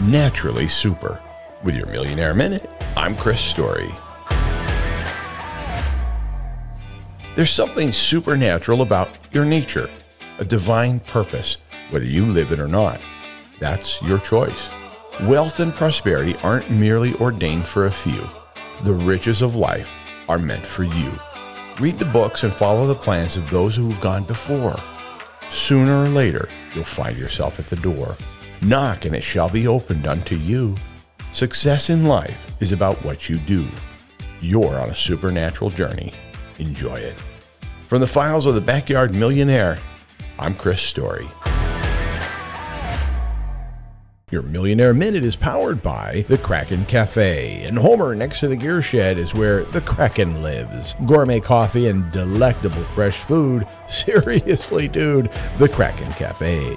naturally super. With your Millionaire Minute, I'm Chris Story. There's something supernatural about your nature, a divine purpose, whether you live it or not. That's your choice. Wealth and prosperity aren't merely ordained for a few. The riches of life are meant for you. Read the books and follow the plans of those who have gone before. Sooner or later, you'll find yourself at the door. Knock and it shall be opened unto you. Success in life is about what you do. You're on a supernatural journey. Enjoy it. From the files of the Backyard Millionaire, I'm Chris Story. Your Millionaire Minute is powered by the Kraken Cafe. And Homer, next to the gear shed, is where the Kraken lives. Gourmet coffee and delectable fresh food. Seriously, dude, the Kraken Cafe.